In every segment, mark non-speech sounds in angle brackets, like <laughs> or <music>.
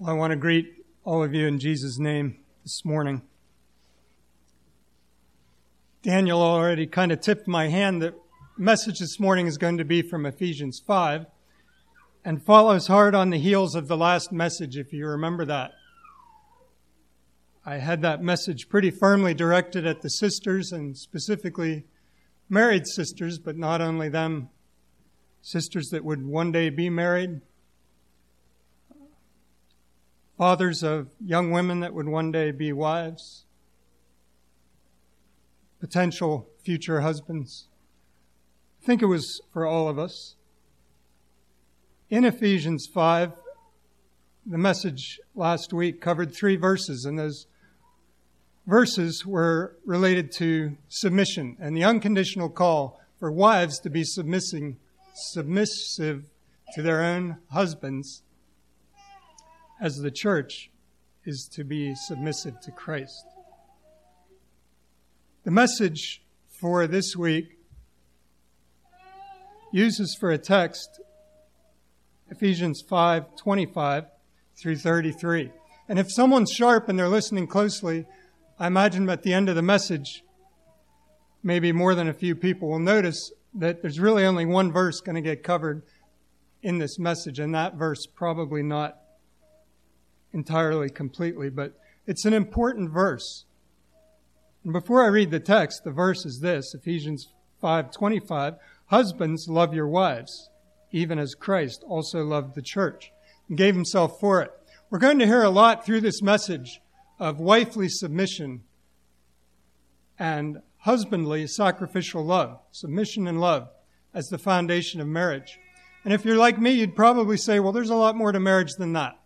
Well, I want to greet all of you in Jesus' name this morning. Daniel already kind of tipped my hand that message this morning is going to be from Ephesians 5 and follows hard on the heels of the last message, if you remember that. I had that message pretty firmly directed at the sisters and specifically married sisters, but not only them, sisters that would one day be married, fathers of young women that would one day be wives, potential future husbands. I think it was for all of us. In Ephesians 5, the message last week covered three verses, and those verses were related to submission and the unconditional call for wives to be submissive, submissive to their own husbands as the church is to be submissive to Christ. The message for this week uses for a text Ephesians 5:25 through 33. And if someone's sharp and they're listening closely, I imagine at the end of the message, maybe more than a few people will notice that there's really only one verse going to get covered in this message, and that verse probably not entirely completely, but it's an important verse. And before I read the text, the verse is this, Ephesians 5:25, husbands love your wives, even as Christ also loved the church and gave himself for it. We're going to hear a lot through this message of wifely submission and husbandly sacrificial love, submission and love as the foundation of marriage. And if you're like me, you'd probably say, well, there's a lot more to marriage than that.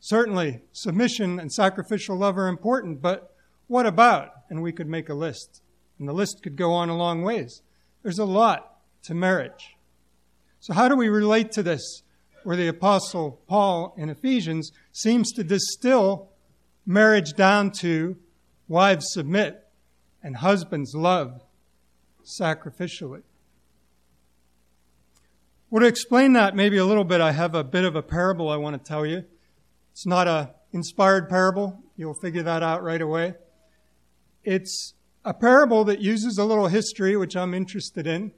Certainly, submission and sacrificial love are important, but what about? And we could make a list. And the list could go on a long ways. There's a lot to marriage. So, how do we relate to this? Where the Apostle Paul in Ephesians seems to distill marriage down to wives submit and husbands love sacrificially. Well, to explain that maybe a little bit, I have a bit of a parable I want to tell you. It's not a inspired parable. You'll figure that out right away. It's a parable that uses a little history, which I'm interested in,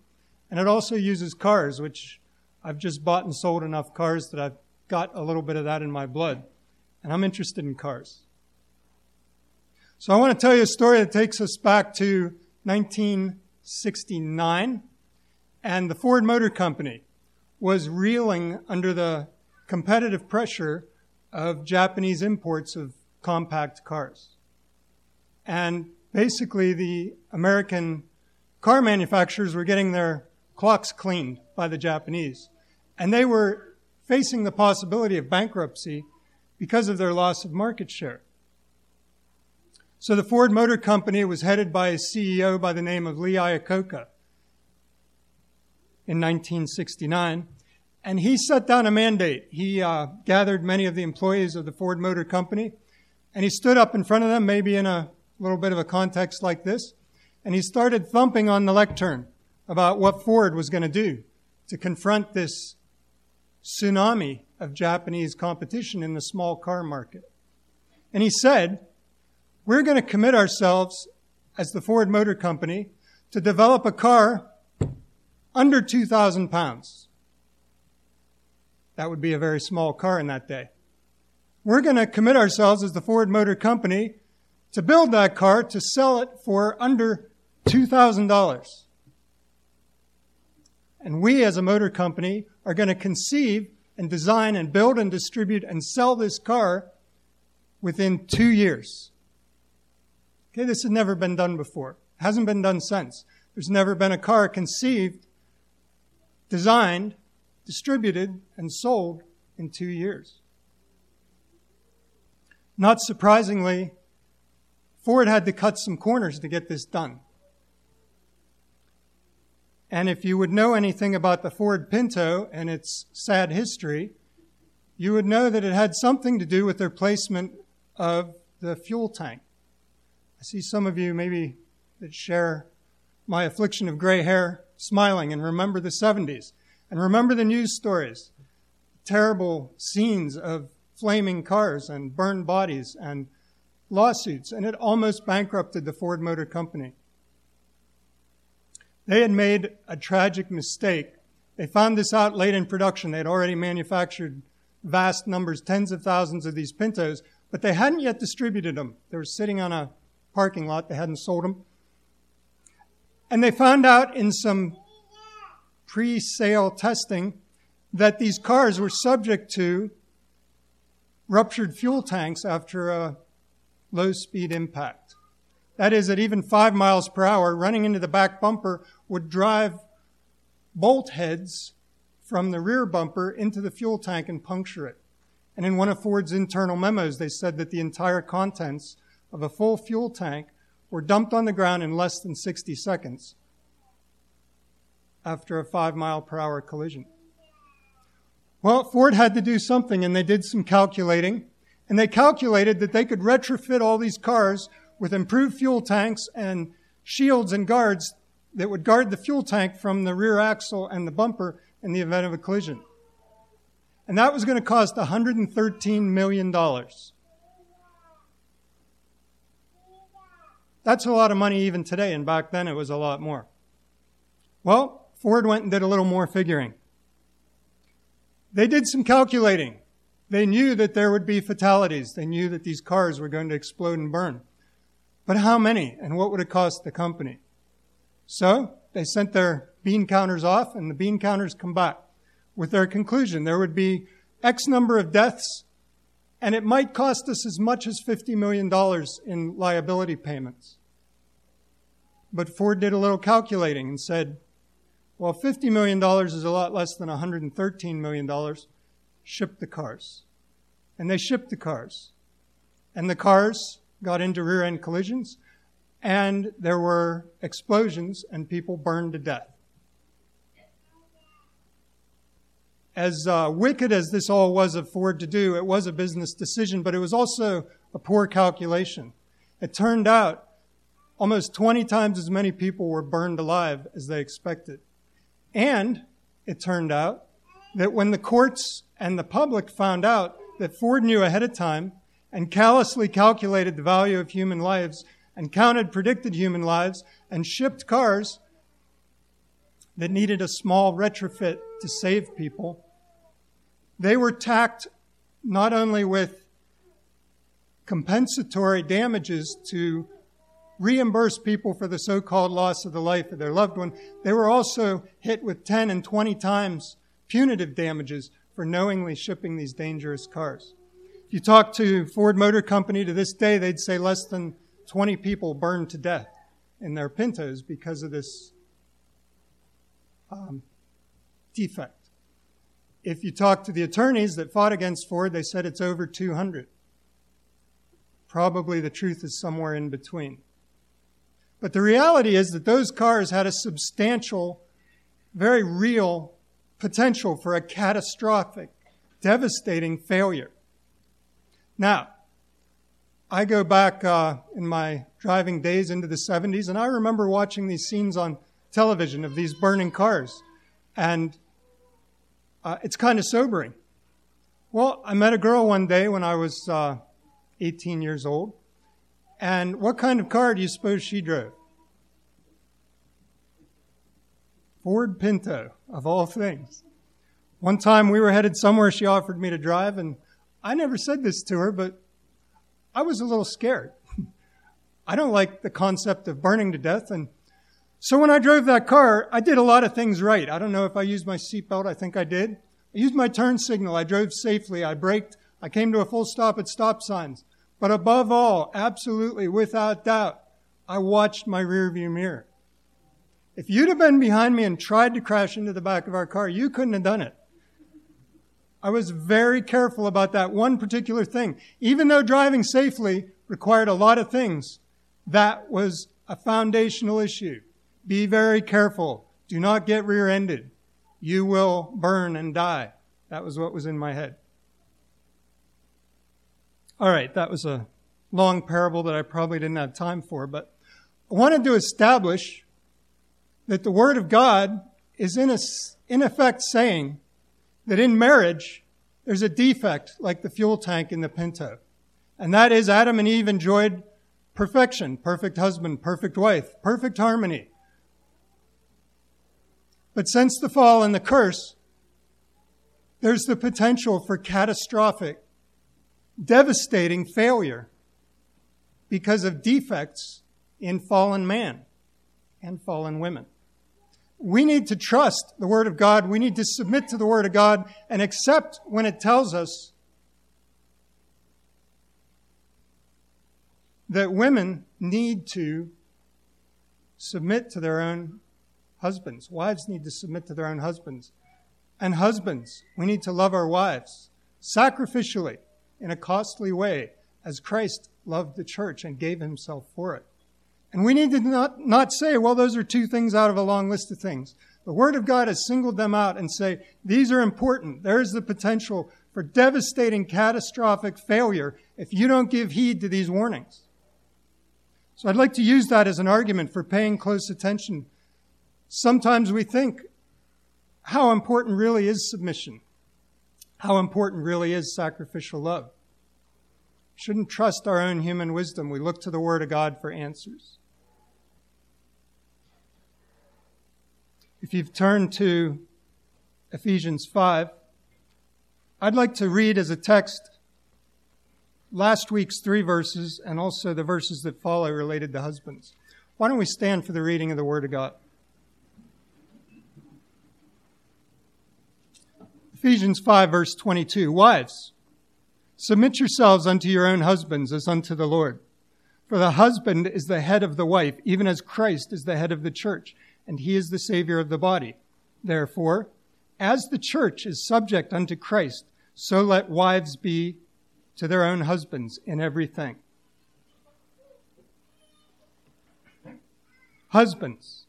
and it also uses cars, which I've just bought and sold enough cars that I've got a little bit of that in my blood, and I'm interested in cars. So I want to tell you a story that takes us back to 1969, and the Ford Motor Company was reeling under the competitive pressure of Japanese imports of compact cars. And basically, the American car manufacturers were getting their clocks cleaned by the Japanese. And they were facing the possibility of bankruptcy because of their loss of market share. So the Ford Motor Company was headed by a CEO by the name of Lee Iacocca in 1969. And he set down a mandate. He uh, gathered many of the employees of the Ford Motor Company, and he stood up in front of them, maybe in a little bit of a context like this, and he started thumping on the lectern about what Ford was going to do to confront this tsunami of Japanese competition in the small car market. And he said, We're going to commit ourselves as the Ford Motor Company to develop a car under 2,000 pounds. That would be a very small car in that day. We're going to commit ourselves as the Ford Motor Company to build that car to sell it for under $2,000. And we as a motor company are going to conceive and design and build and distribute and sell this car within two years. Okay, this has never been done before. It hasn't been done since. There's never been a car conceived, designed, distributed and sold in two years. Not surprisingly, Ford had to cut some corners to get this done. And if you would know anything about the Ford Pinto and its sad history, you would know that it had something to do with their placement of the fuel tank. I see some of you maybe that share my affliction of gray hair smiling and remember the 70s. And remember the news stories, terrible scenes of flaming cars and burned bodies and lawsuits, and it almost bankrupted the Ford Motor Company. They had made a tragic mistake. They found this out late in production. They had already manufactured vast numbers, tens of thousands of these Pintos, but they hadn't yet distributed them. They were sitting on a parking lot. They hadn't sold them. And they found out in some pre sale testing that these cars were subject to ruptured fuel tanks after a low speed impact. That is, at even five miles per hour, running into the back bumper would drive bolt heads from the rear bumper into the fuel tank and puncture it. And in one of Ford's internal memos, they said that the entire contents of a full fuel tank were dumped on the ground in less than 60 seconds after a five mile per hour collision. Well, Ford had to do something, and they did some calculating. And they calculated that they could retrofit all these cars with improved fuel tanks and shields and guards that would guard the fuel tank from the rear axle and the bumper in the event of a collision. And that was going to cost $113 million. That's a lot of money even today, and back then it was a lot more. Well, Ford went and did a little more figuring. They did some calculating. They knew that there would be fatalities. They knew that these cars were going to explode and burn. But how many and what would it cost the company? So they sent their bean counters off and the bean counters come back with their conclusion. There would be X number of deaths and it might cost us as much as $50 million in liability payments. But Ford did a little calculating and said, well, $50 million is a lot less than $113 million. Ship the cars. And they shipped the cars. And the cars got into rear end collisions, and there were explosions, and people burned to death. As uh, wicked as this all was of Ford to do, it was a business decision, but it was also a poor calculation. It turned out almost 20 times as many people were burned alive as they expected. And it turned out that when the courts and the public found out that Ford knew ahead of time and callously calculated the value of human lives and counted predicted human lives and shipped cars that needed a small retrofit to save people, they were tacked not only with compensatory damages to reimburse people for the so called loss of the life of their loved one, they were also hit with 10 and 20 times punitive damages for knowingly shipping these dangerous cars. If you talk to Ford Motor Company to this day, they'd say less than 20 people burned to death in their Pintos because of this um, defect. If you talk to the attorneys that fought against Ford, they said it's over 200. Probably the truth is somewhere in between. But the reality is that those cars had a substantial, very real potential for a catastrophic, devastating failure. Now, I go back uh, in my driving days into the 70s, and I remember watching these scenes on television of these burning cars. And uh, it's kind of sobering. Well, I met a girl one day when I was uh, 18 years old, and what kind of car do you suppose she drove? Ford Pinto, of all things. One time we were headed somewhere she offered me to drive, and I never said this to her, but I was a little scared. <laughs> I don't like the concept of burning to death, and so when I drove that car, I did a lot of things right. I don't know if I used my seatbelt. I think I did. I used my turn signal. I drove safely. I braked. I came to a full stop at stop signs. But above all, absolutely, without doubt, I watched my rearview mirror. If you'd have been behind me and tried to crash into the back of our car, you couldn't have done it. I was very careful about that one particular thing. Even though driving safely required a lot of things, that was a foundational issue. Be very careful. Do not get rear ended. You will burn and die. That was what was in my head. All right, that was a long parable that I probably didn't have time for, but I wanted to establish that the Word of God is in, a, in effect saying that in marriage, there's a defect like the fuel tank in the Pinto. And that is Adam and Eve enjoyed perfection, perfect husband, perfect wife, perfect harmony. But since the fall and the curse, there's the potential for catastrophic, devastating failure because of defects in fallen man and fallen women. We need to trust the Word of God. We need to submit to the Word of God and accept when it tells us that women need to submit to their own husbands. Wives need to submit to their own husbands. And husbands, we need to love our wives sacrificially in a costly way as Christ loved the church and gave himself for it. And we need to not, not say, well, those are two things out of a long list of things. The Word of God has singled them out and say, these are important. There's the potential for devastating, catastrophic failure if you don't give heed to these warnings. So I'd like to use that as an argument for paying close attention. Sometimes we think, how important really is submission? How important really is sacrificial love? Shouldn't trust our own human wisdom. We look to the Word of God for answers. If you've turned to Ephesians 5, I'd like to read as a text last week's three verses and also the verses that follow related to husbands. Why don't we stand for the reading of the Word of God? Ephesians 5, verse 22. Wives, submit yourselves unto your own husbands as unto the Lord. For the husband is the head of the wife, even as Christ is the head of the church and he is the Savior of the body. Therefore, as the church is subject unto Christ, so let wives be to their own husbands in everything. Husbands,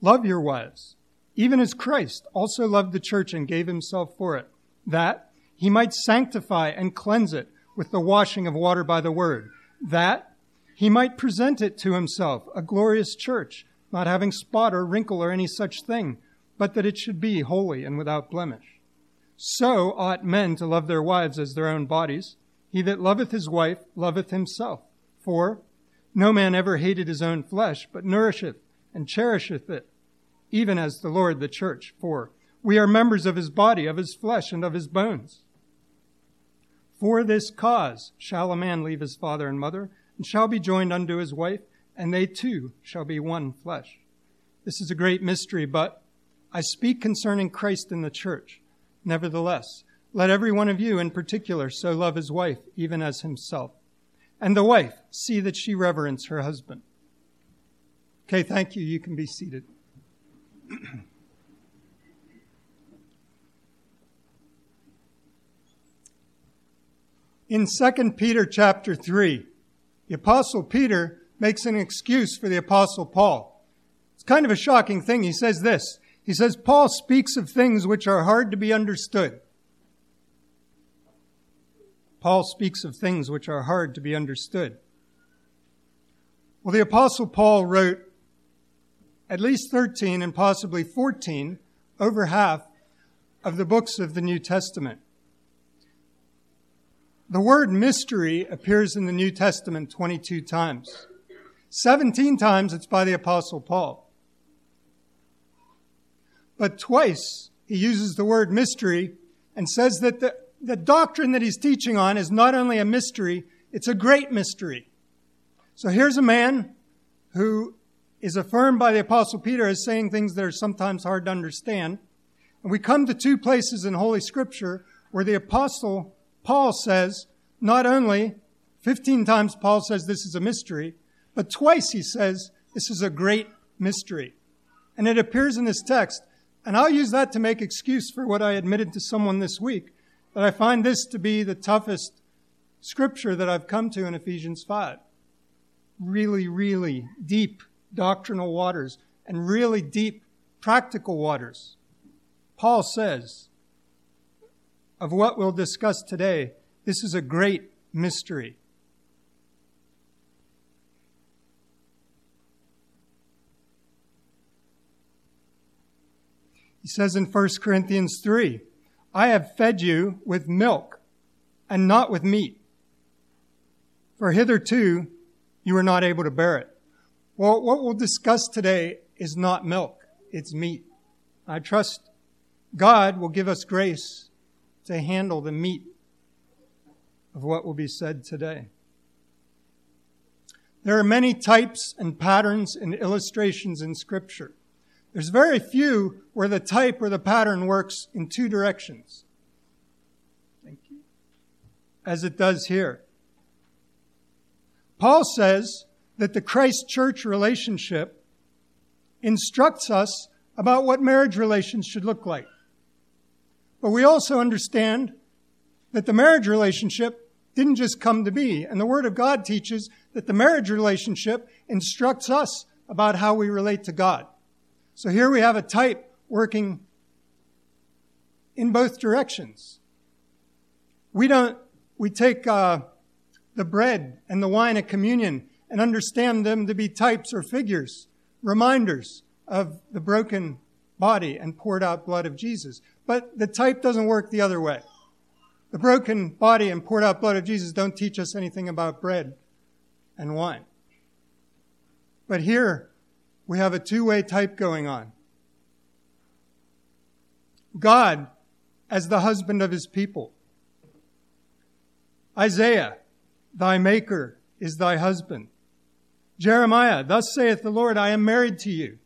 love your wives, even as Christ also loved the church and gave himself for it, that he might sanctify and cleanse it with the washing of water by the word, that he might present it to himself a glorious church not having spot or wrinkle or any such thing, but that it should be holy and without blemish. So ought men to love their wives as their own bodies. He that loveth his wife loveth himself. For no man ever hated his own flesh, but nourisheth and cherisheth it, even as the Lord the church. For we are members of his body, of his flesh, and of his bones. For this cause shall a man leave his father and mother, and shall be joined unto his wife, and they two shall be one flesh. This is a great mystery, but I speak concerning Christ in the church. Nevertheless, let every one of you in particular so love his wife, even as himself. And the wife, see that she reverence her husband. Okay, thank you. You can be seated. <clears throat> in 2 Peter chapter 3, the apostle Peter makes an excuse for the apostle Paul. It's kind of a shocking thing. He says this. He says, Paul speaks of things which are hard to be understood. Paul speaks of things which are hard to be understood. Well, the apostle Paul wrote at least 13 and possibly 14, over half of the books of the New Testament. The word mystery appears in the New Testament 22 times. 17 times it's by the Apostle Paul. But twice he uses the word mystery and says that the, the doctrine that he's teaching on is not only a mystery, it's a great mystery. So here's a man who is affirmed by the Apostle Peter as saying things that are sometimes hard to understand. And we come to two places in Holy Scripture where the Apostle Paul says, not only 15 times Paul says this is a mystery, but twice he says, this is a great mystery. And it appears in this text. And I'll use that to make excuse for what I admitted to someone this week, that I find this to be the toughest scripture that I've come to in Ephesians 5. Really, really deep doctrinal waters and really deep practical waters. Paul says of what we'll discuss today, this is a great mystery. He says in 1 Corinthians 3, I have fed you with milk and not with meat. For hitherto you were not able to bear it. Well, what we'll discuss today is not milk, it's meat. I trust God will give us grace to handle the meat of what will be said today. There are many types and patterns and illustrations in Scripture. There's very few where the type or the pattern works in two directions. Thank you. As it does here. Paul says that the Christ church relationship instructs us about what marriage relations should look like. But we also understand that the marriage relationship didn't just come to be. And the Word of God teaches that the marriage relationship instructs us about how we relate to God. So here we have a type working in both directions. We don't, we take uh, the bread and the wine at communion and understand them to be types or figures, reminders of the broken body and poured out blood of Jesus. But the type doesn't work the other way. The broken body and poured out blood of Jesus don't teach us anything about bread and wine. But here we have a two way type going on. God as the husband of his people. Isaiah, thy maker is thy husband. Jeremiah, thus saith the Lord, I am married to you.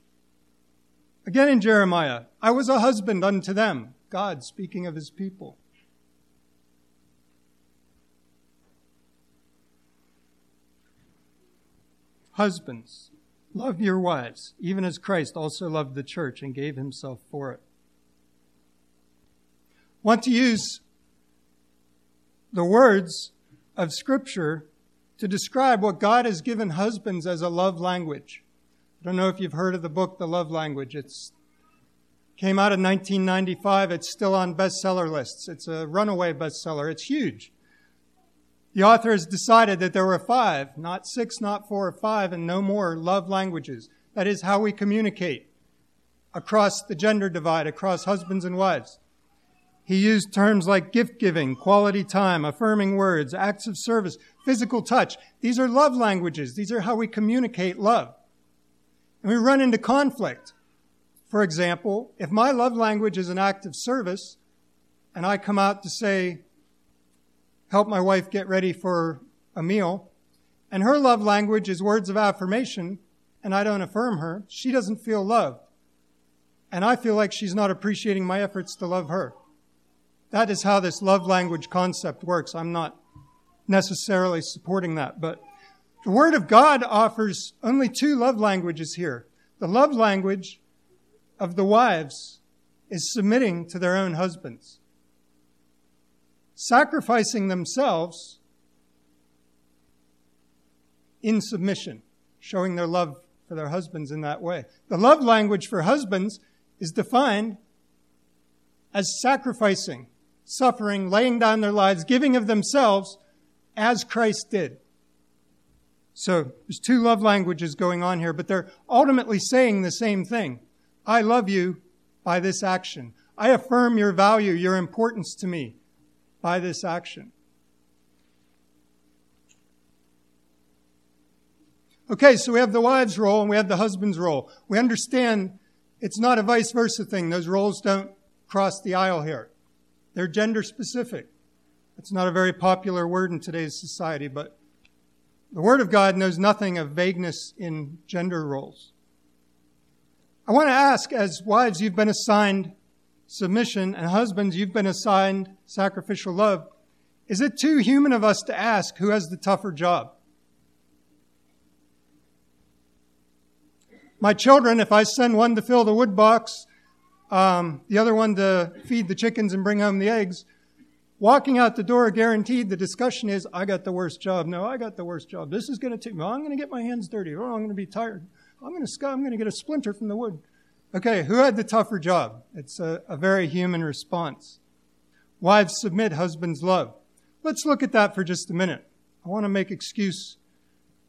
Again in Jeremiah, I was a husband unto them. God speaking of his people. Husbands, love your wives, even as Christ also loved the church and gave himself for it. Want to use the words of Scripture to describe what God has given husbands as a love language. I don't know if you've heard of the book, The Love Language. It's came out in 1995. It's still on bestseller lists. It's a runaway bestseller. It's huge. The author has decided that there were five, not six, not four, or five, and no more love languages. That is how we communicate across the gender divide, across husbands and wives. He used terms like gift giving, quality time, affirming words, acts of service, physical touch. These are love languages. These are how we communicate love. And we run into conflict. For example, if my love language is an act of service, and I come out to say, help my wife get ready for a meal, and her love language is words of affirmation, and I don't affirm her, she doesn't feel loved. And I feel like she's not appreciating my efforts to love her. That is how this love language concept works. I'm not necessarily supporting that, but the Word of God offers only two love languages here. The love language of the wives is submitting to their own husbands sacrificing themselves in submission, showing their love for their husbands in that way. The love language for husbands is defined as sacrificing, suffering, laying down their lives, giving of themselves as Christ did. So there's two love languages going on here, but they're ultimately saying the same thing. I love you by this action. I affirm your value, your importance to me by this action. Okay, so we have the wife's role and we have the husband's role. We understand it's not a vice versa thing. Those roles don't cross the aisle here. They're gender specific. It's not a very popular word in today's society, but the Word of God knows nothing of vagueness in gender roles. I want to ask, as wives, you've been assigned submission, and husbands, you've been assigned sacrificial love. Is it too human of us to ask who has the tougher job? My children, if I send one to fill the wood box, um, the other one to feed the chickens and bring home the eggs, walking out the door, guaranteed the discussion is, I got the worst job. No, I got the worst job. This is going to take me. I'm going to get my hands dirty. Oh, I'm going to be tired. I'm going to, I'm going to get a splinter from the wood. Okay, who had the tougher job? It's a, a very human response. Wives submit, husbands love. Let's look at that for just a minute. I want to make excuse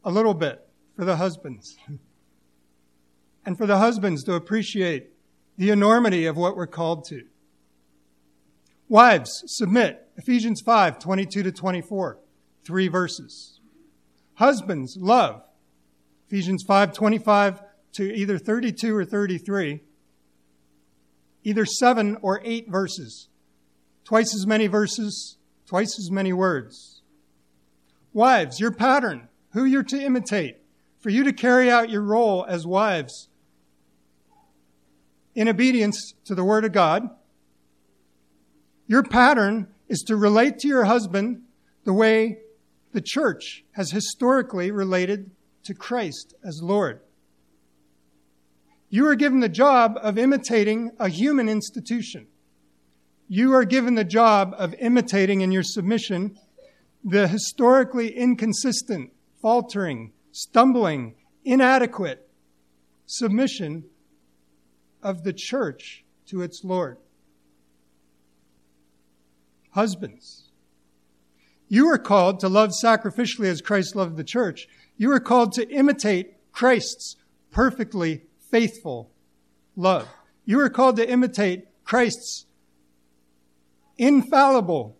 a little bit for the husbands. <laughs> and for the husbands to appreciate the enormity of what we're called to. Wives, submit. Ephesians 5, 22 to 24. Three verses. Husbands, love. Ephesians 5, 25 to either 32 or 33. Either seven or eight verses. Twice as many verses, twice as many words. Wives, your pattern, who you're to imitate, for you to carry out your role as wives in obedience to the Word of God. Your pattern is to relate to your husband the way the church has historically related to Christ as Lord. You are given the job of imitating a human institution. You are given the job of imitating in your submission the historically inconsistent, faltering, stumbling, inadequate submission of the church to its Lord. Husbands, you are called to love sacrificially as Christ loved the church. You are called to imitate Christ's perfectly faithful love. You are called to imitate Christ's infallible,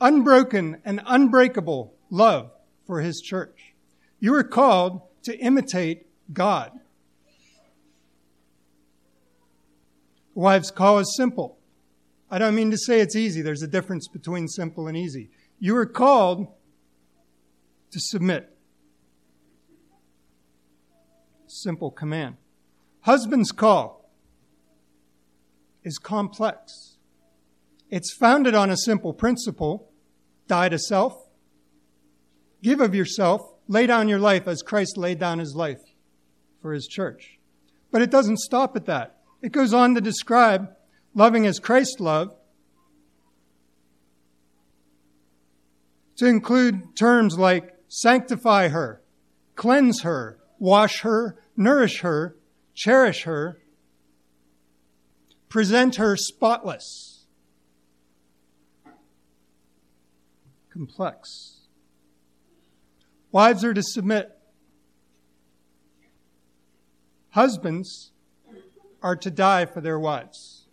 unbroken, and unbreakable love for his church. You are called to imitate God. Wives' call is simple. I don't mean to say it's easy. There's a difference between simple and easy. You are called to submit. Simple command. Husband's call is complex. It's founded on a simple principle die to self, give of yourself, lay down your life as Christ laid down his life for his church. But it doesn't stop at that. It goes on to describe loving as Christ loved to include terms like sanctify her, cleanse her, wash her, nourish her, cherish her, present her spotless. Complex. Wives are to submit. Husbands are to die for their wives.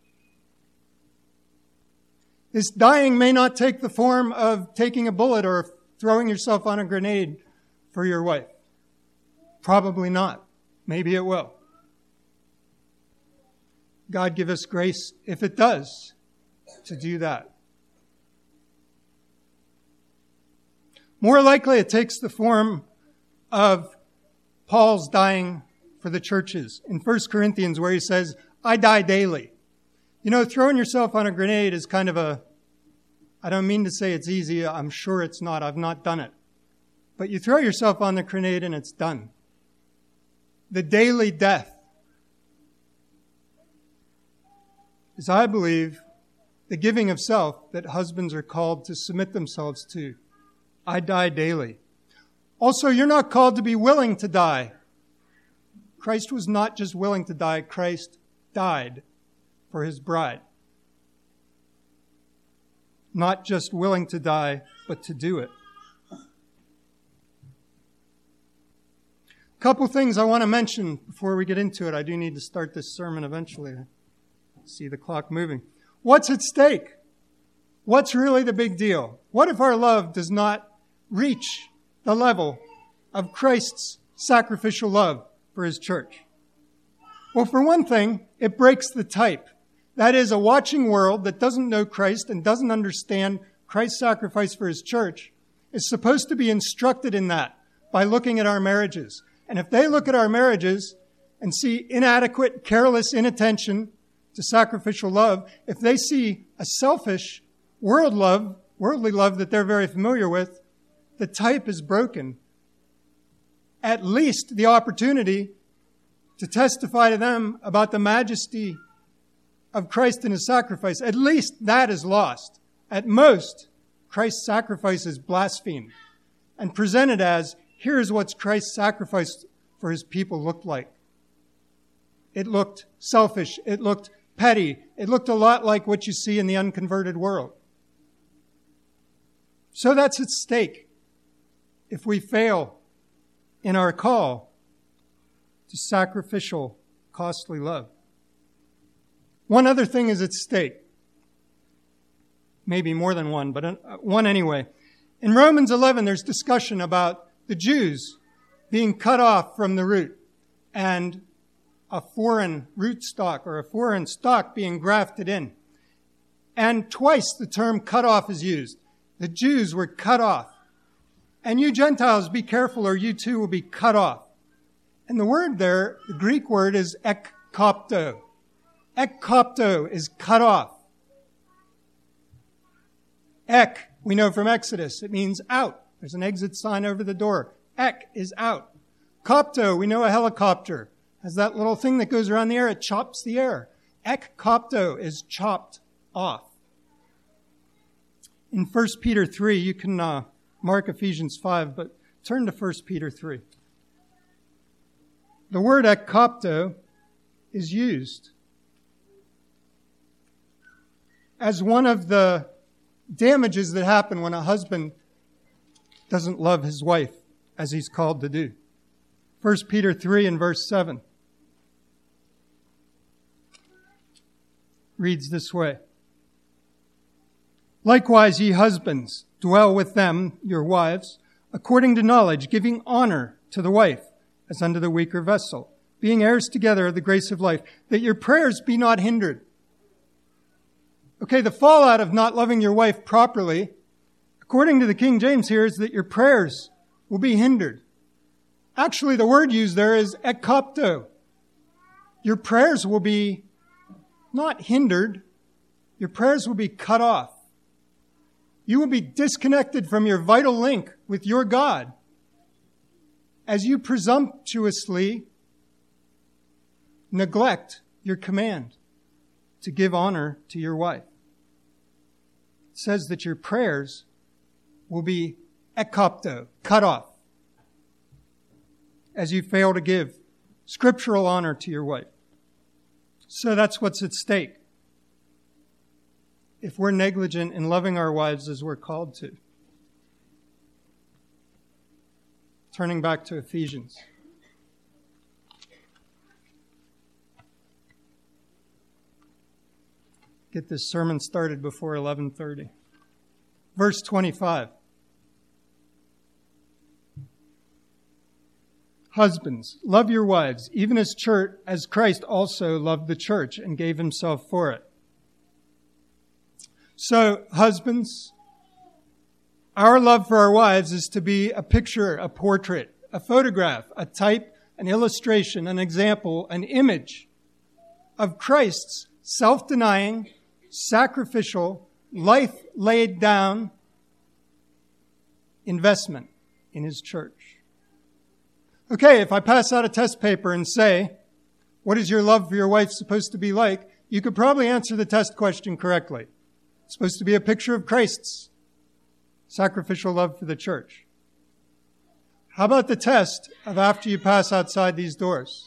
This dying may not take the form of taking a bullet or throwing yourself on a grenade for your wife. Probably not. Maybe it will. God give us grace, if it does, to do that. More likely, it takes the form of Paul's dying for the churches in 1 Corinthians, where he says, I die daily. You know, throwing yourself on a grenade is kind of a, I don't mean to say it's easy. I'm sure it's not. I've not done it. But you throw yourself on the grenade and it's done. The daily death is, I believe, the giving of self that husbands are called to submit themselves to. I die daily. Also, you're not called to be willing to die. Christ was not just willing to die, Christ died for his bride. Not just willing to die, but to do it. A couple things I want to mention before we get into it. I do need to start this sermon eventually. I see the clock moving. What's at stake? What's really the big deal? What if our love does not reach the level of Christ's sacrificial love for his church? Well, for one thing, it breaks the type. That is, a watching world that doesn't know Christ and doesn't understand Christ's sacrifice for his church is supposed to be instructed in that by looking at our marriages. And if they look at our marriages and see inadequate, careless inattention to sacrificial love, if they see a selfish world love, worldly love that they're very familiar with, the type is broken. At least the opportunity to testify to them about the majesty of Christ and his sacrifice, at least that is lost. At most, Christ's sacrifice is blasphemed and presented as here's what Christ's sacrifice for his people looked like. It looked selfish. It looked petty. It looked a lot like what you see in the unconverted world. So that's at stake if we fail in our call to sacrificial, costly love. One other thing is at stake. Maybe more than one, but uh, one anyway. In Romans 11, there's discussion about the Jews being cut off from the root and a foreign rootstock or a foreign stock being grafted in. And twice the term cut off is used. The Jews were cut off. And you Gentiles, be careful or you too will be cut off. And the word there, the Greek word is ekkopto. Ekkopto is cut off. Ek, we know from Exodus, it means out. There's an exit sign over the door. Ek is out. Kopto, we know a helicopter has that little thing that goes around the air, it chops the air. Ek Ekkopto is chopped off. In 1 Peter 3, you can uh, mark Ephesians 5, but turn to 1 Peter 3. The word ekkopto is used as one of the damages that happen when a husband doesn't love his wife as he's called to do. 1 Peter 3 and verse 7. reads this way Likewise, ye husbands, dwell with them, your wives, according to knowledge, giving honor to the wife, as unto the weaker vessel, being heirs together of the grace of life, that your prayers be not hindered. Okay, the fallout of not loving your wife properly, according to the King James here, is that your prayers will be hindered. Actually, the word used there is ekkopto. Your prayers will be not hindered. Your prayers will be cut off. You will be disconnected from your vital link with your God as you presumptuously neglect your command to give honor to your wife. It says that your prayers will be ekkopto, cut off, as you fail to give scriptural honor to your wife. So that's what's at stake. If we're negligent in loving our wives as we're called to. Turning back to Ephesians. Get this sermon started before 11:30. Verse 25. Husbands, love your wives, even as church, as Christ also loved the church and gave himself for it. So, husbands, our love for our wives is to be a picture, a portrait, a photograph, a type, an illustration, an example, an image of Christ's self-denying, sacrificial, life laid down investment in his church. Okay, if I pass out a test paper and say, what is your love for your wife supposed to be like? You could probably answer the test question correctly. Supposed to be a picture of Christ's sacrificial love for the church. How about the test of after you pass outside these doors?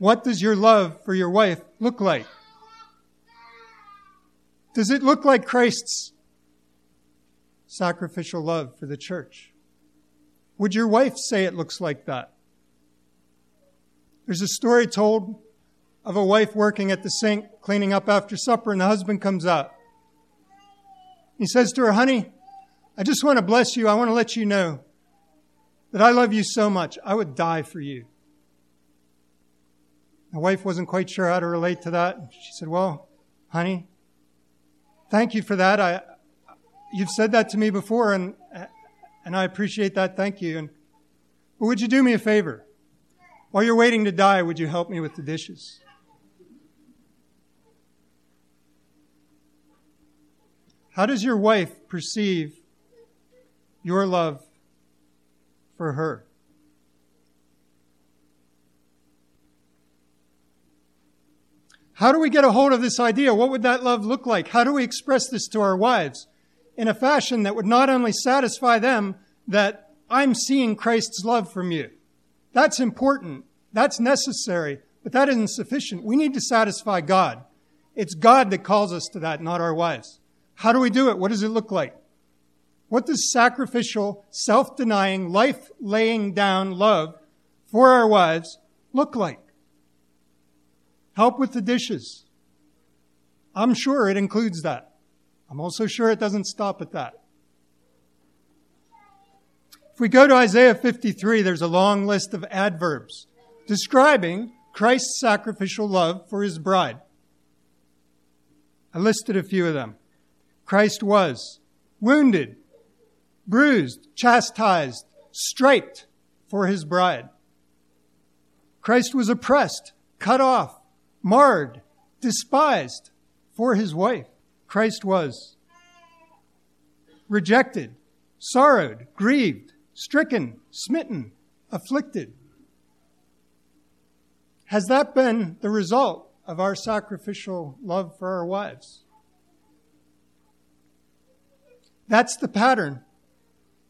What does your love for your wife look like? Does it look like Christ's sacrificial love for the church? Would your wife say it looks like that? There's a story told of a wife working at the sink cleaning up after supper, and the husband comes out. He says to her, Honey, I just want to bless you. I want to let you know that I love you so much. I would die for you. My wife wasn't quite sure how to relate to that. She said, Well, honey, thank you for that. I, you've said that to me before, and and I appreciate that. Thank you. And but would you do me a favor? While you're waiting to die, would you help me with the dishes? How does your wife perceive your love for her? How do we get a hold of this idea? What would that love look like? How do we express this to our wives? in a fashion that would not only satisfy them that I'm seeing Christ's love from you. That's important. That's necessary, but that isn't sufficient. We need to satisfy God. It's God that calls us to that, not our wives. How do we do it? What does it look like? What does sacrificial, self-denying, life-laying down love for our wives look like? help with the dishes. I'm sure it includes that. I'm also sure it doesn't stop at that. If we go to Isaiah 53, there's a long list of adverbs describing Christ's sacrificial love for his bride. I listed a few of them. Christ was wounded, bruised, chastised, striped for his bride. Christ was oppressed, cut off, marred, despised for his wife. Christ was rejected, sorrowed, grieved, stricken, smitten, afflicted. Has that been the result of our sacrificial love for our wives? That's the pattern.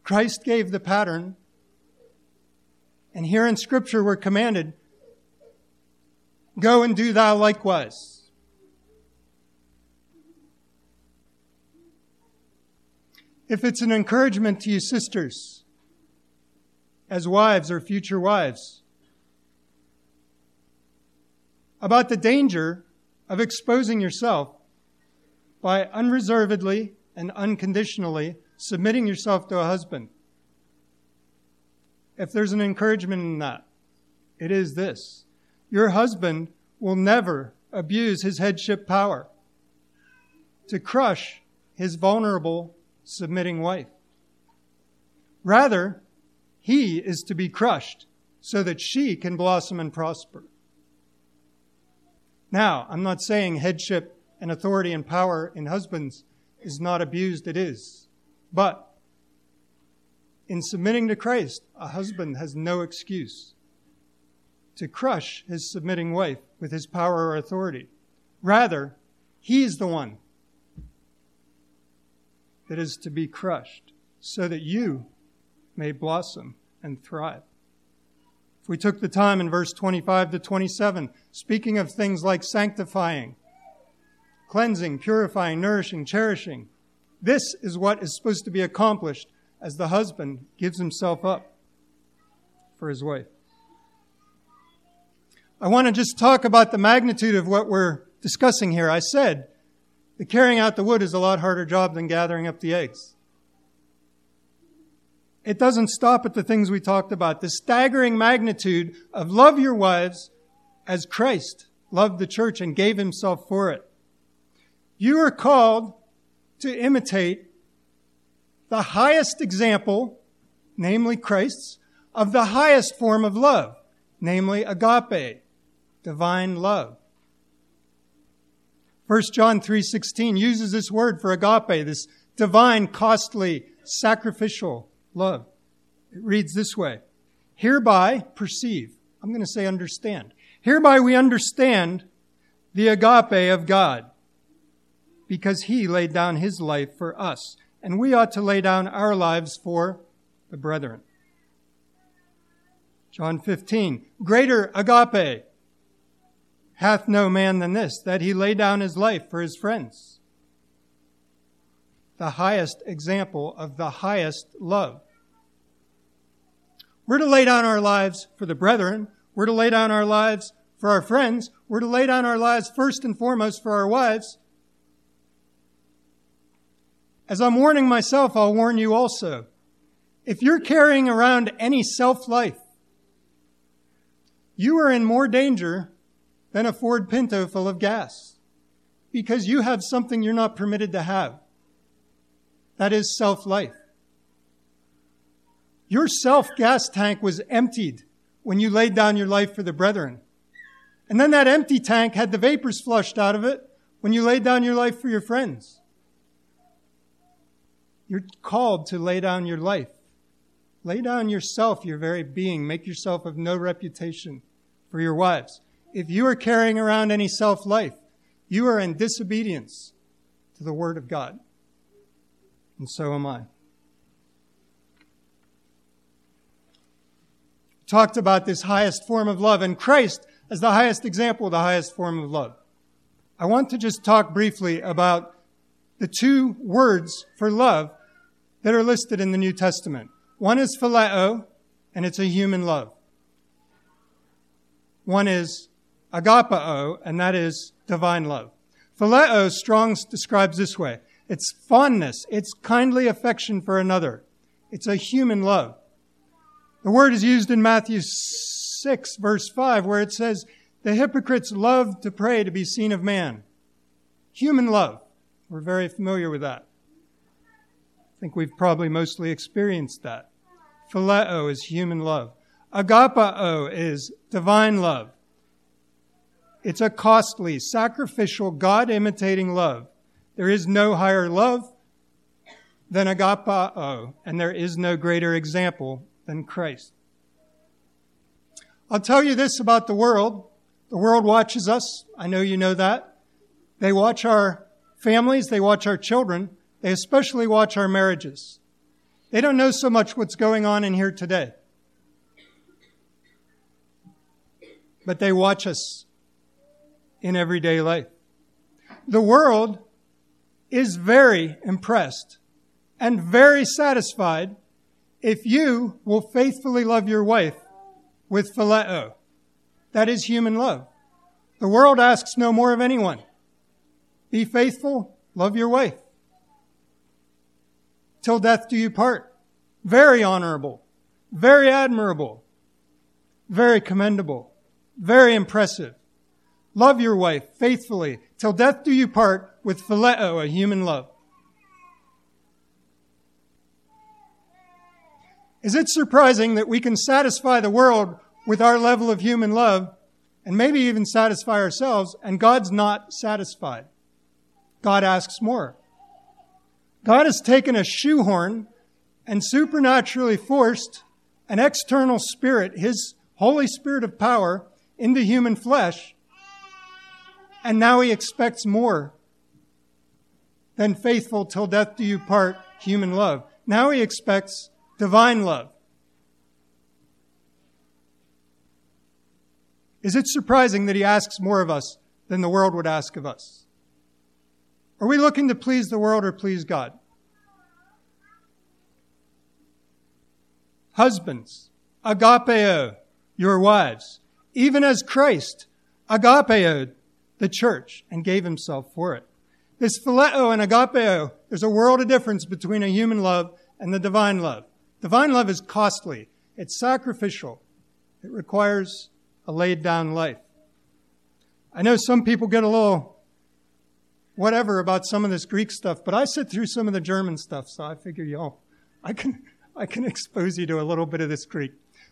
Christ gave the pattern. And here in Scripture, we're commanded go and do thou likewise. If it's an encouragement to you, sisters, as wives or future wives, about the danger of exposing yourself by unreservedly and unconditionally submitting yourself to a husband. If there's an encouragement in that, it is this your husband will never abuse his headship power to crush his vulnerable, submitting wife. Rather, he is to be crushed so that she can blossom and prosper. Now, I'm not saying headship and authority and power in husbands is not abused, it is. But in submitting to Christ, a husband has no excuse to crush his submitting wife with his power or authority. Rather, he's the one that is to be crushed so that you may blossom and thrive. If we took the time in verse 25 to 27, speaking of things like sanctifying, cleansing, purifying, nourishing, cherishing, this is what is supposed to be accomplished as the husband gives himself up for his wife. I want to just talk about the magnitude of what we're discussing here. I said the carrying out the wood is a lot harder job than gathering up the eggs it doesn't stop at the things we talked about. The staggering magnitude of love your wives as Christ loved the church and gave himself for it. You are called to imitate the highest example, namely Christ's, of the highest form of love, namely agape, divine love. 1 John 3:16 uses this word for agape, this divine, costly, sacrificial love. It reads this way Hereby perceive, I'm going to say understand. Hereby we understand the agape of God because he laid down his life for us, and we ought to lay down our lives for the brethren. John 15, greater agape hath no man than this, that he lay down his life for his friends. The highest example of the highest love. We're to lay down our lives for the brethren. We're to lay down our lives for our friends. We're to lay down our lives first and foremost for our wives. As I'm warning myself, I'll warn you also. If you're carrying around any self life, you are in more danger than a Ford Pinto full of gas because you have something you're not permitted to have. That is self life. Your self gas tank was emptied when you laid down your life for the brethren. And then that empty tank had the vapors flushed out of it when you laid down your life for your friends. You're called to lay down your life. Lay down yourself, your very being. Make yourself of no reputation for your wives. If you are carrying around any self life, you are in disobedience to the Word of God. And so am I. talked about this highest form of love and Christ as the highest example the highest form of love. I want to just talk briefly about the two words for love that are listed in the New Testament. One is phileo, and it's a human love. One is agapao, and that is divine love. Phileo, Strong's describes this way. It's fondness. It's kindly affection for another. It's a human love. The word is used in Matthew 6 verse 5 where it says, the hypocrites love to pray to be seen of man. Human love. We're very familiar with that. I think we've probably mostly experienced that. Phileo is human love. Agapao is divine love. It's a costly, sacrificial, God imitating love. There is no higher love than agapao, and there is no greater example than Christ. I'll tell you this about the world. The world watches us. I know you know that. They watch our families, they watch our children, they especially watch our marriages. They don't know so much what's going on in here today. But they watch us in everyday life. The world is very impressed and very satisfied if you will faithfully love your wife with phileo. That is human love. The world asks no more of anyone. Be faithful, love your wife. Till death do you part. Very honorable, very admirable, very commendable, very impressive. Love your wife faithfully till death do you part with phileo, a human love. Is it surprising that we can satisfy the world with our level of human love and maybe even satisfy ourselves and God's not satisfied? God asks more. God has taken a shoehorn and supernaturally forced an external spirit, His Holy Spirit of power, into human flesh and now he expects more than faithful till death do you part human love. Now he expects divine love. Is it surprising that he asks more of us than the world would ask of us? Are we looking to please the world or please God? Husbands, agapeo, your wives, even as Christ agapeo the church and gave himself for it. This phileo and agapeo, there's a world of difference between a human love and the divine love. Divine love is costly. It's sacrificial. It requires a laid down life. I know some people get a little whatever about some of this Greek stuff, but I sit through some of the German stuff, so I figure, yo, I can, <laughs> I can expose you to a little bit of this Greek.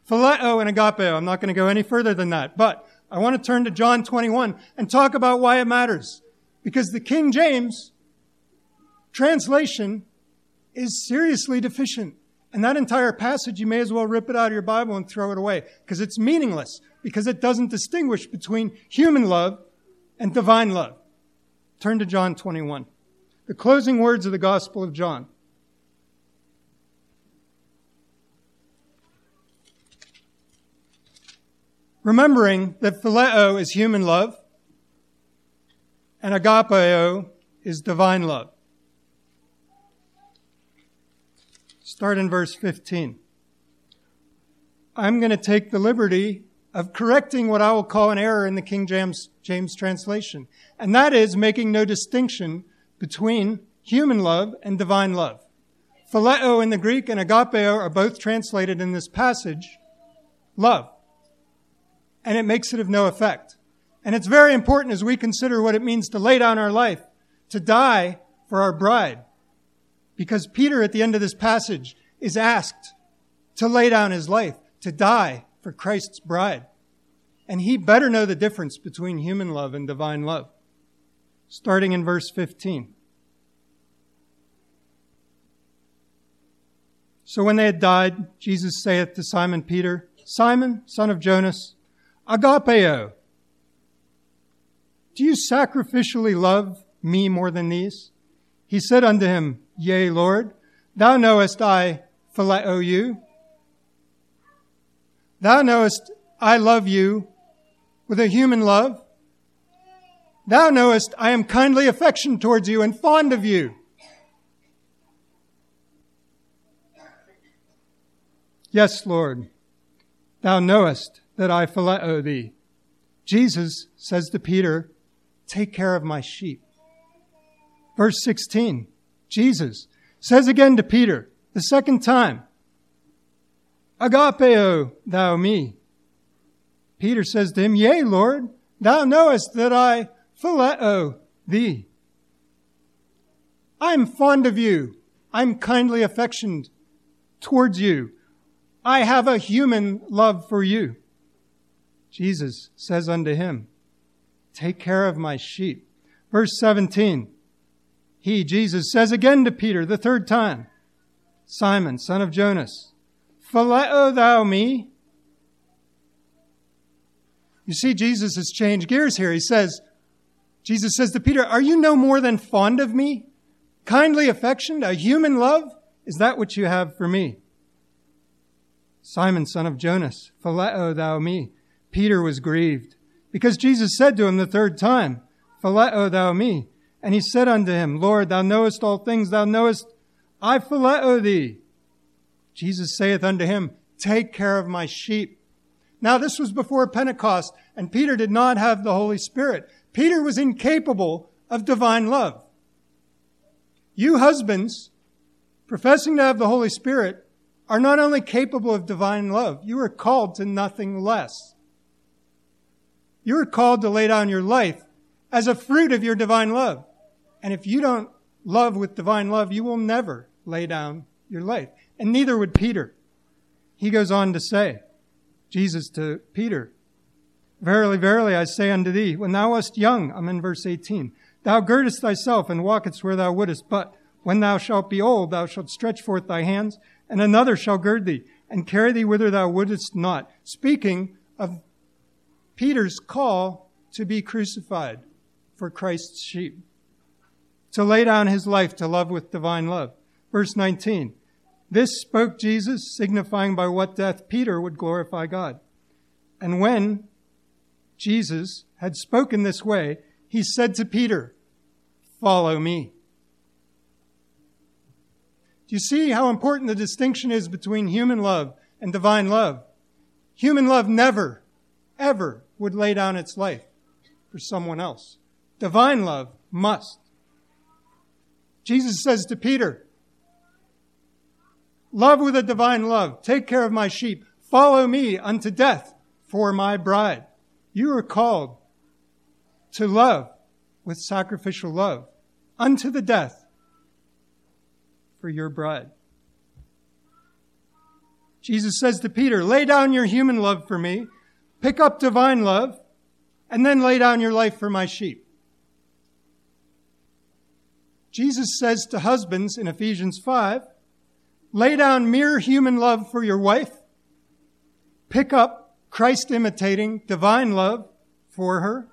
Phileo and agapeo, I'm not going to go any further than that, but I want to turn to John 21 and talk about why it matters. Because the King James translation is seriously deficient. And that entire passage, you may as well rip it out of your Bible and throw it away because it's meaningless, because it doesn't distinguish between human love and divine love. Turn to John 21. The closing words of the Gospel of John. remembering that phileo is human love and agapeo is divine love. Start in verse 15. I'm going to take the liberty of correcting what I will call an error in the King James, James translation. And that is making no distinction between human love and divine love. Phileo in the Greek and agapeo are both translated in this passage love and it makes it of no effect. And it's very important as we consider what it means to lay down our life, to die for our bride. Because Peter at the end of this passage is asked to lay down his life, to die for Christ's bride. And he better know the difference between human love and divine love. Starting in verse 15. So when they had died, Jesus saith to Simon Peter, Simon, son of Jonas, agapeo. Do you sacrificially love me more than these? He said unto him, Yea, Lord, thou knowest I phileo you. Thou knowest I love you with a human love. Thou knowest I am kindly affectioned towards you and fond of you. Yes, Lord, thou knowest that I phileo thee. Jesus says to Peter, Take care of my sheep. Verse 16, Jesus says again to Peter, the second time, Agapeo thou me. Peter says to him, Yea, Lord, thou knowest that I phileo thee. I am fond of you. I'm kindly affectioned towards you. I have a human love for you. Jesus says unto him, Take care of my sheep. Verse 17. He, Jesus, says again to Peter the third time, Simon, son of Jonas, phileo thou me? You see, Jesus has changed gears here. He says, Jesus says to Peter, Are you no more than fond of me? Kindly affectioned, a human love? Is that what you have for me? Simon, son of Jonas, phileo thou me? Peter was grieved because Jesus said to him the third time, Phileo thou me. And he said unto him, Lord, thou knowest all things, thou knowest, I phileo thee. Jesus saith unto him, Take care of my sheep. Now this was before Pentecost, and Peter did not have the Holy Spirit. Peter was incapable of divine love. You husbands, professing to have the Holy Spirit, are not only capable of divine love, you are called to nothing less. You are called to lay down your life as a fruit of your divine love. And if you don't love with divine love, you will never lay down your life. And neither would Peter. He goes on to say, Jesus to Peter, Verily, verily, I say unto thee, when thou wast young, I'm in verse 18, thou girdest thyself and walkest where thou wouldest, but when thou shalt be old, thou shalt stretch forth thy hands, and another shall gird thee, and carry thee whither thou wouldest not. Speaking of Peter's call to be crucified for Christ's sheep, to lay down his life to love with divine love. Verse 19. This spoke Jesus, signifying by what death Peter would glorify God. And when Jesus had spoken this way, he said to Peter, Follow me. Do you see how important the distinction is between human love and divine love? Human love never, ever would lay down its life for someone else. Divine love must. Jesus says to Peter, Love with a divine love. Take care of my sheep. Follow me unto death for my bride. You are called to love with sacrificial love unto the death for your bride. Jesus says to Peter, lay down your human love for me pick up divine love, and then lay down your life for my sheep. Jesus says to husbands in Ephesians 5, lay down mere human love for your wife, pick up Christ imitating divine love for her,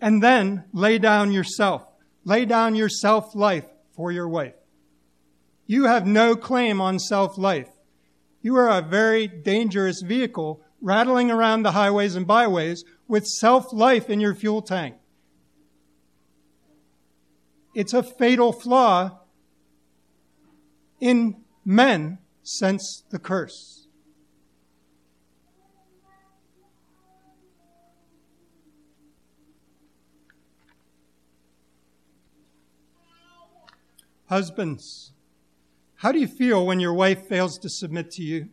and then lay down yourself. Lay down your self life for your wife. You have no claim on self life. You are a very dangerous vehicle rattling around the highways and byways with self life in your fuel tank. It's a fatal flaw in men since the curse. Husbands, how do you feel when your wife fails to submit to you?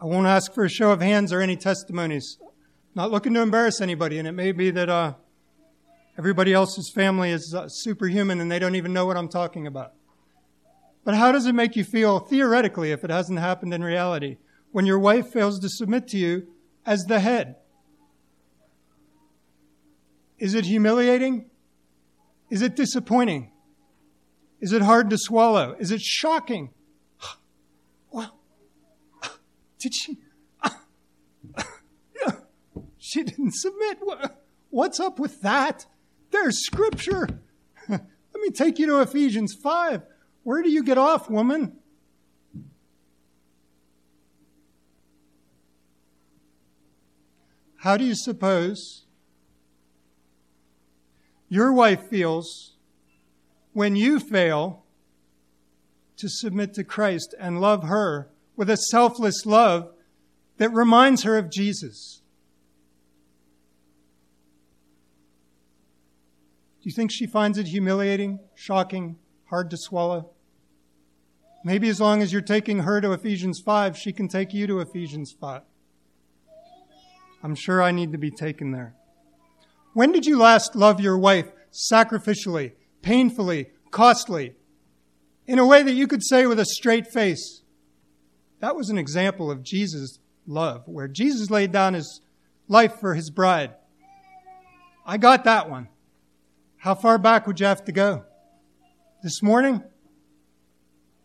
I won't ask for a show of hands or any testimonies. Not looking to embarrass anybody, and it may be that uh, everybody else's family is uh, superhuman and they don't even know what I'm talking about. But how does it make you feel theoretically if it hasn't happened in reality when your wife fails to submit to you as the head? Is it humiliating? Is it disappointing? Is it hard to swallow? Is it shocking? <sighs> <sighs> Did she? <laughs> she didn't submit. What's up with that? There's scripture. <laughs> Let me take you to Ephesians 5. Where do you get off, woman? How do you suppose your wife feels when you fail to submit to Christ and love her with a selfless love that reminds her of Jesus. You think she finds it humiliating, shocking, hard to swallow? Maybe as long as you're taking her to Ephesians 5, she can take you to Ephesians 5. I'm sure I need to be taken there. When did you last love your wife sacrificially, painfully, costly, in a way that you could say with a straight face? That was an example of Jesus' love, where Jesus laid down his life for his bride. I got that one. How far back would you have to go? This morning?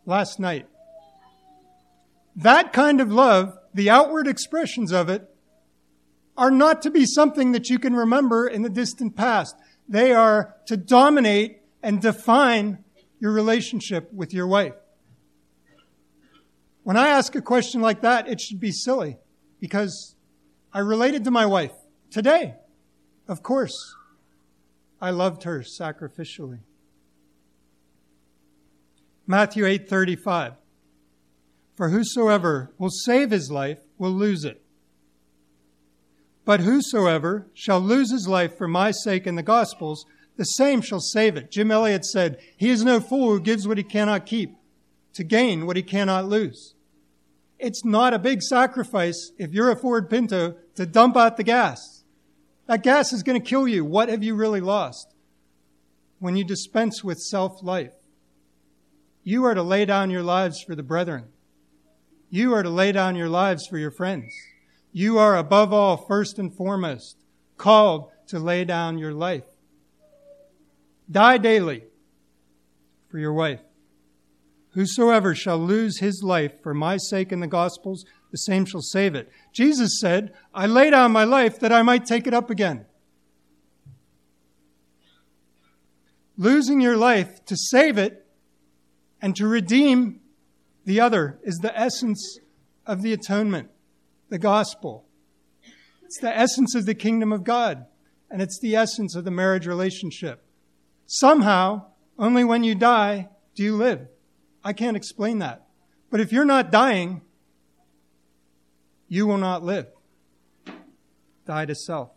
Last night. That kind of love, the outward expressions of it, are not to be something that you can remember in the distant past. They are to dominate and define your relationship with your wife. When I ask a question like that, it should be silly because I related to my wife today. Of course, I loved her sacrificially. Matthew 8:35 For whosoever will save his life will lose it but whosoever shall lose his life for my sake in the Gospels, the same shall save it. Jim Elliot said, He is no fool who gives what he cannot keep to gain what he cannot lose. It's not a big sacrifice if you're a Ford Pinto to dump out the gas. That gas is going to kill you. What have you really lost? When you dispense with self life, you are to lay down your lives for the brethren. You are to lay down your lives for your friends. You are above all, first and foremost, called to lay down your life. Die daily for your wife. Whosoever shall lose his life for my sake in the Gospels, the same shall save it. Jesus said, I lay down my life that I might take it up again. Losing your life to save it and to redeem the other is the essence of the atonement the gospel. It's the essence of the kingdom of God, and it's the essence of the marriage relationship. Somehow, only when you die do you live. I can't explain that. But if you're not dying, you will not live. Die to self.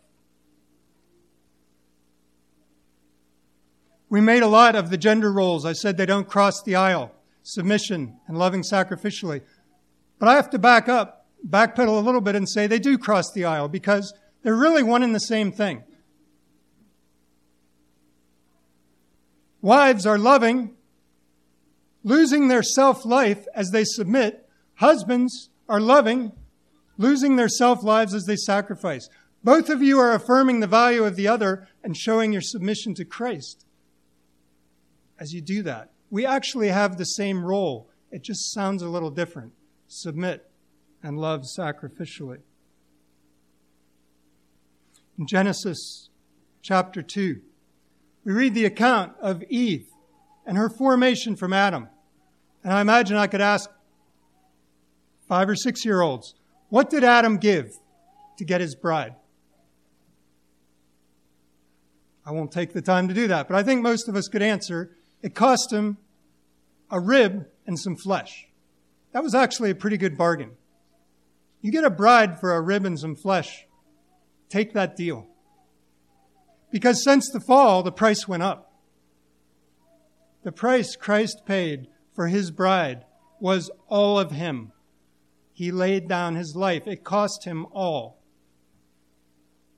We made a lot of the gender roles. I said they don't cross the aisle submission and loving sacrificially. But I have to back up backpedal a little bit and say they do cross the aisle because they're really one and the same thing. Wives are loving, losing their self life as they submit. Husbands are loving, losing their self lives as they sacrifice. Both of you are affirming the value of the other and showing your submission to Christ as you do that. We actually have the same role, it just sounds a little different. Submit and love sacrificially. In Genesis chapter 2, we read the account of Eve and her formation from Adam. And I imagine I could ask five or six year olds, what did Adam give to get his bride? I won't take the time to do that, but I think most of us could answer. It cost him a rib and some flesh. That was actually a pretty good bargain. You get a bride for a rib and some flesh. Take that deal. Because since the fall, the price went up. The price Christ paid for his bride was all of him. He laid down his life. It cost him all.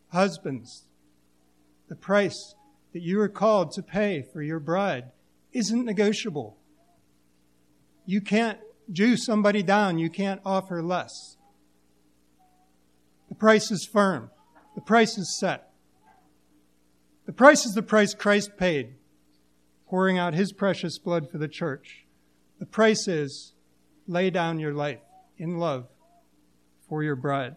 Husbands, the price that you are called to pay for your bride isn't negotiable. You can't Jew somebody down. You can't offer less. The price is firm. The price is set. The price is the price Christ paid, pouring out his precious blood for the church. The price is lay down your life in love for your bride.